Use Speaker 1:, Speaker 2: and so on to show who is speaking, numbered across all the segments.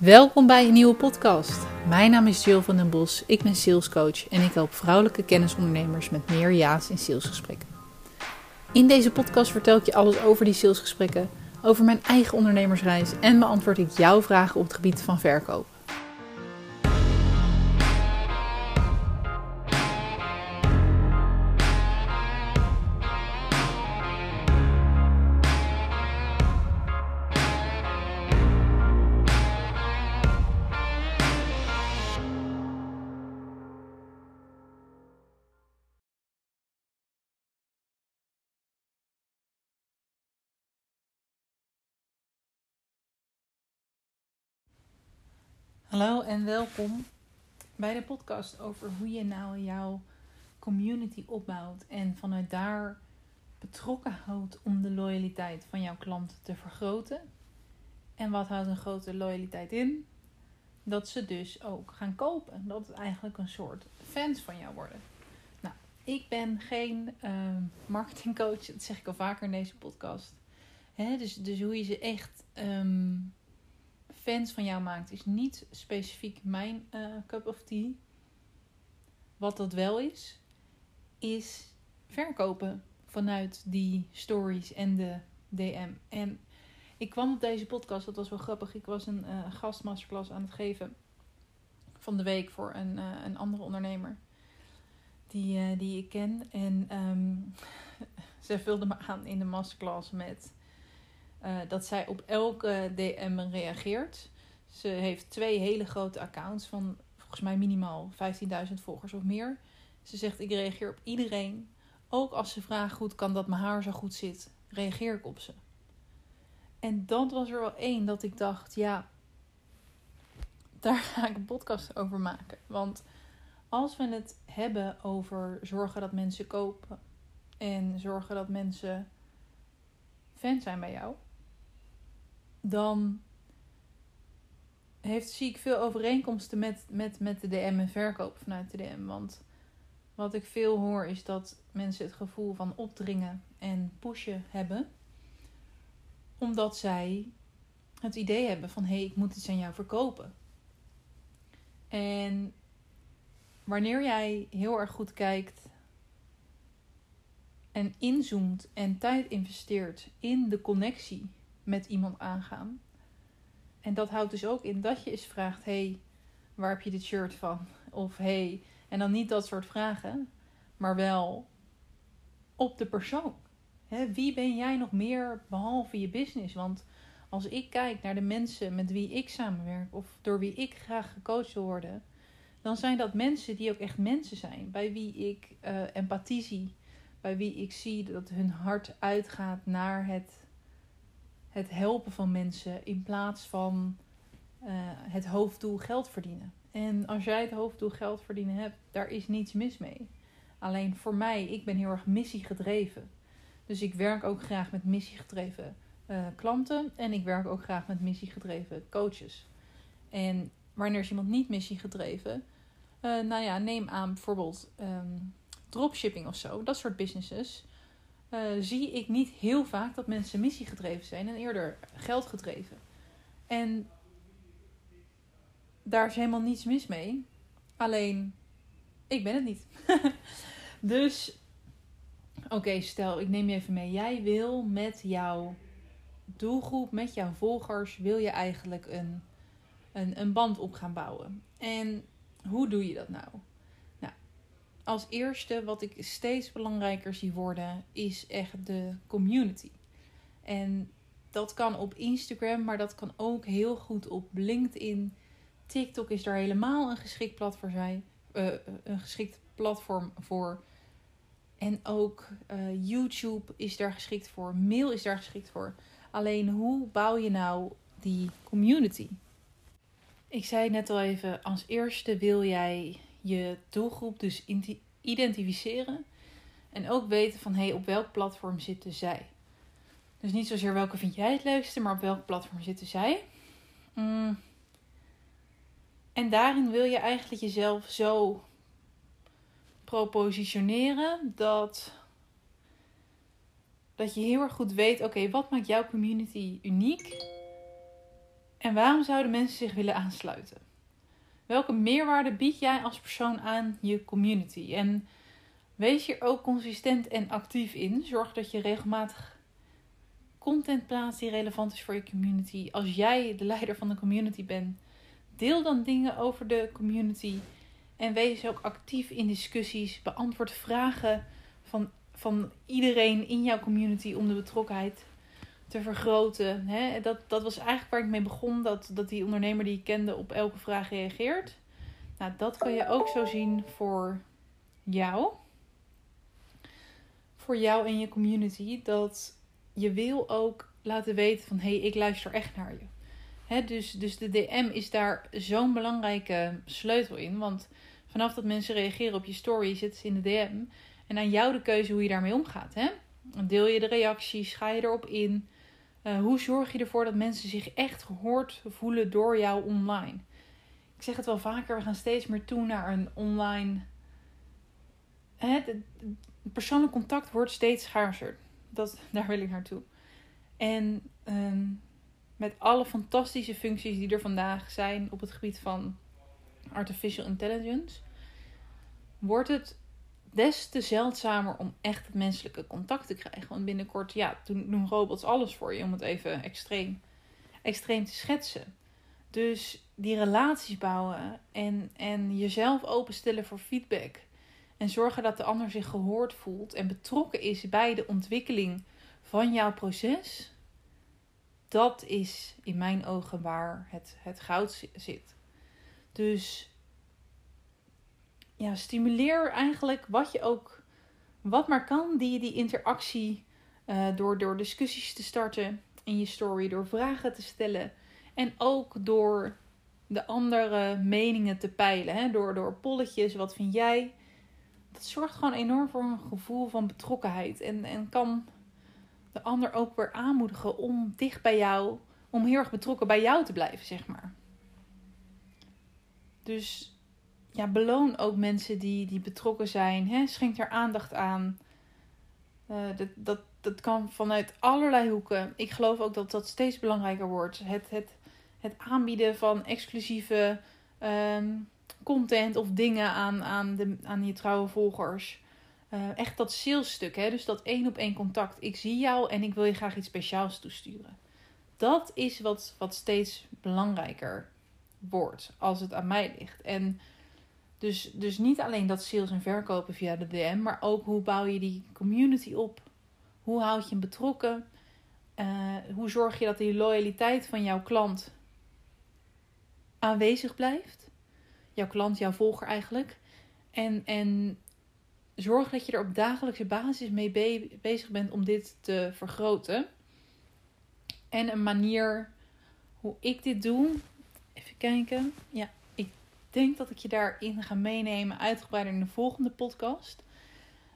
Speaker 1: Welkom bij een nieuwe podcast. Mijn naam is Jill van den Bos, ik ben salescoach en ik help vrouwelijke kennisondernemers met meer ja's in salesgesprekken. In deze podcast vertel ik je alles over die salesgesprekken, over mijn eigen ondernemersreis en beantwoord ik jouw vragen op het gebied van verkoop. Hallo en welkom bij de podcast over hoe je nou jouw community opbouwt en vanuit daar betrokken houdt om de loyaliteit van jouw klanten te vergroten. En wat houdt een grote loyaliteit in? Dat ze dus ook gaan kopen. Dat het eigenlijk een soort fans van jou worden. Nou, ik ben geen uh, marketingcoach, dat zeg ik al vaker in deze podcast. Dus, dus hoe je ze echt um, fans van jou maakt, is niet specifiek mijn uh, cup of tea. Wat dat wel is, is verkopen vanuit die stories en de DM. En ik kwam op deze podcast, dat was wel grappig. Ik was een uh, gastmasterclass aan het geven van de week voor een, uh, een andere ondernemer die, die ik ken. En um, zij vulde me aan in de masterclass met uh, dat zij op elke DM reageert. Ze heeft twee hele grote accounts van volgens mij minimaal 15.000 volgers of meer. Ze zegt: Ik reageer op iedereen. Ook als ze vragen hoe kan dat mijn haar zo goed zit, reageer ik op ze. En dat was er wel één dat ik dacht: ja, daar ga ik een podcast over maken. Want als we het hebben over zorgen dat mensen kopen en zorgen dat mensen fan zijn bij jou, dan heeft, zie ik veel overeenkomsten met, met, met de DM en verkoop vanuit de DM. Want wat ik veel hoor is dat mensen het gevoel van opdringen en pushen hebben. Omdat zij het idee hebben van hé, hey, ik moet iets aan jou verkopen. En wanneer jij heel erg goed kijkt en inzoomt en tijd investeert in de connectie met iemand aangaan. En dat houdt dus ook in dat je eens vraagt: hey, waar heb je dit shirt van? Of hey, en dan niet dat soort vragen, maar wel op de persoon. He, wie ben jij nog meer behalve je business? Want als ik kijk naar de mensen met wie ik samenwerk of door wie ik graag gecoacht wil worden, dan zijn dat mensen die ook echt mensen zijn, bij wie ik uh, empathie zie, bij wie ik zie dat hun hart uitgaat naar het het helpen van mensen in plaats van uh, het hoofddoel geld verdienen. En als jij het hoofddoel geld verdienen hebt, daar is niets mis mee. Alleen voor mij, ik ben heel erg missiegedreven. Dus ik werk ook graag met missiegedreven uh, klanten en ik werk ook graag met missiegedreven coaches. En wanneer is iemand niet missiegedreven? Uh, nou ja, neem aan bijvoorbeeld um, dropshipping of zo, dat soort businesses uh, zie ik niet heel vaak dat mensen missiegedreven zijn en eerder geldgedreven. En daar is helemaal niets mis mee. Alleen, ik ben het niet. dus, oké, stel, ik neem je even mee. Jij wil met jouw doelgroep, met jouw volgers, wil je eigenlijk een, een, een band op gaan bouwen. En hoe doe je dat nou? Als eerste, wat ik steeds belangrijker zie worden, is echt de community. En dat kan op Instagram, maar dat kan ook heel goed op LinkedIn. TikTok is daar helemaal een geschikt platform, zijn, uh, een geschikt platform voor. En ook uh, YouTube is daar geschikt voor. Mail is daar geschikt voor. Alleen hoe bouw je nou die community? Ik zei net al even, als eerste wil jij je doelgroep dus identificeren. En ook weten van hé, hey, op welk platform zitten zij. Dus niet zozeer welke vind jij het leukste, maar op welk platform zitten zij. Mm. En daarin wil je eigenlijk jezelf zo propositioneren dat, dat je heel erg goed weet: oké, wat maakt jouw community uniek? En waarom zouden mensen zich willen aansluiten? Welke meerwaarde bied jij als persoon aan je community? En wees hier ook consistent en actief in. Zorg dat je regelmatig content plaatst die relevant is voor je community. Als jij de leider van de community bent, deel dan dingen over de community. En wees ook actief in discussies. Beantwoord vragen van, van iedereen in jouw community om de betrokkenheid te vergroten. Hè? Dat, dat was eigenlijk waar ik mee begon. Dat, dat die ondernemer die ik kende op elke vraag reageert. Nou, dat kan je ook zo zien voor jou. Voor jou en je community. Dat je wil ook laten weten van... Hé, hey, ik luister echt naar je. Hè, dus, dus de DM is daar zo'n belangrijke sleutel in. Want vanaf dat mensen reageren op je story, zitten ze in de DM. En aan jou de keuze hoe je daarmee omgaat. Hè? Deel je de reacties? Ga je erop in? Uh, hoe zorg je ervoor dat mensen zich echt gehoord voelen door jou online? Ik zeg het wel vaker, we gaan steeds meer toe naar een online. Het, persoonlijk contact wordt steeds schaarser. Dat, daar wil ik naartoe. En um, met alle fantastische functies die er vandaag zijn op het gebied van artificial intelligence, wordt het des te zeldzamer om echt het menselijke contact te krijgen. Want binnenkort, ja, doen, robots alles voor je, om het even extreem, extreem te schetsen. Dus die relaties bouwen en, en jezelf openstellen voor feedback. En zorgen dat de ander zich gehoord voelt en betrokken is bij de ontwikkeling van jouw proces. Dat is in mijn ogen waar het, het goud zit. Dus ja, stimuleer eigenlijk wat je ook, wat maar kan, die, die interactie uh, door, door discussies te starten in je story, door vragen te stellen en ook door de andere meningen te peilen, hè? Door, door polletjes, wat vind jij? Dat zorgt gewoon enorm voor een gevoel van betrokkenheid en, en kan de ander ook weer aanmoedigen om dicht bij jou, om heel erg betrokken bij jou te blijven, zeg maar. Dus ja, beloon ook mensen die, die betrokken zijn. Hè? Schenk er aandacht aan. Uh, dat, dat, dat kan vanuit allerlei hoeken. Ik geloof ook dat dat steeds belangrijker wordt. Het, het, het aanbieden van exclusieve um, content of dingen aan, aan, de, aan je trouwe volgers. Uh, echt dat salesstuk, hè? dus dat één op één contact. Ik zie jou en ik wil je graag iets speciaals toesturen. Dat is wat, wat steeds belangrijker wordt als het aan mij ligt. En dus, dus niet alleen dat sales en verkopen via de DM, maar ook hoe bouw je die community op? Hoe houd je hem betrokken? Uh, hoe zorg je dat die loyaliteit van jouw klant aanwezig blijft? Jouw klant, jouw volger eigenlijk. En, en zorg dat je er op dagelijkse basis mee be bezig bent om dit te vergroten. En een manier hoe ik dit doe. Even kijken. Ja, denk dat ik je daarin ga meenemen, uitgebreider in de volgende podcast.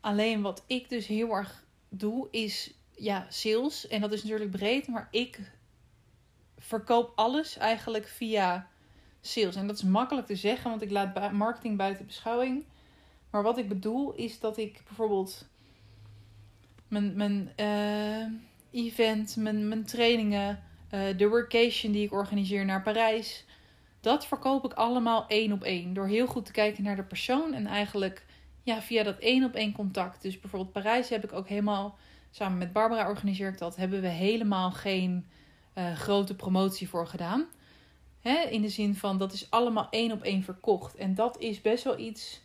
Speaker 1: Alleen wat ik dus heel erg doe, is ja, sales. En dat is natuurlijk breed, maar ik verkoop alles eigenlijk via sales. En dat is makkelijk te zeggen, want ik laat marketing buiten beschouwing. Maar wat ik bedoel is dat ik bijvoorbeeld mijn, mijn uh, event, mijn, mijn trainingen, uh, de workation die ik organiseer naar Parijs, dat verkoop ik allemaal één op één. Door heel goed te kijken naar de persoon en eigenlijk ja, via dat één op één contact. Dus bijvoorbeeld Parijs heb ik ook helemaal, samen met Barbara organiseer ik dat, hebben we helemaal geen uh, grote promotie voor gedaan. Hè? In de zin van dat is allemaal één op één verkocht. En dat is best wel iets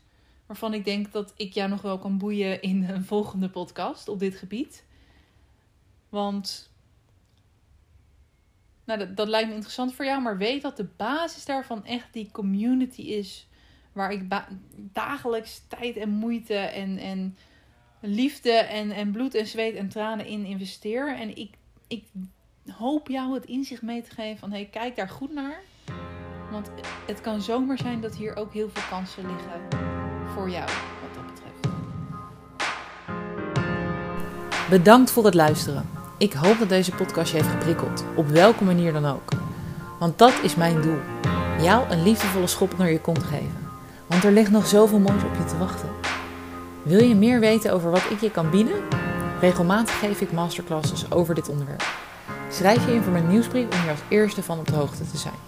Speaker 1: waarvan ik denk dat ik jou nog wel kan boeien in een volgende podcast op dit gebied. Want nou, dat, dat lijkt me interessant voor jou, maar weet dat de basis daarvan echt die community is. Waar ik dagelijks tijd en moeite en, en liefde en, en bloed en zweet en tranen in investeer. En ik, ik hoop jou het inzicht mee te geven van hey, kijk daar goed naar. Want het kan zomaar zijn dat hier ook heel veel kansen liggen voor jou wat dat betreft.
Speaker 2: Bedankt voor het luisteren. Ik hoop dat deze podcast je heeft geprikkeld, op welke manier dan ook. Want dat is mijn doel: jou een liefdevolle schop naar je kont geven. Want er ligt nog zoveel moois op je te wachten. Wil je meer weten over wat ik je kan bieden? Regelmatig geef ik masterclasses over dit onderwerp. Schrijf je in voor mijn nieuwsbrief om hier als eerste van op de hoogte te zijn.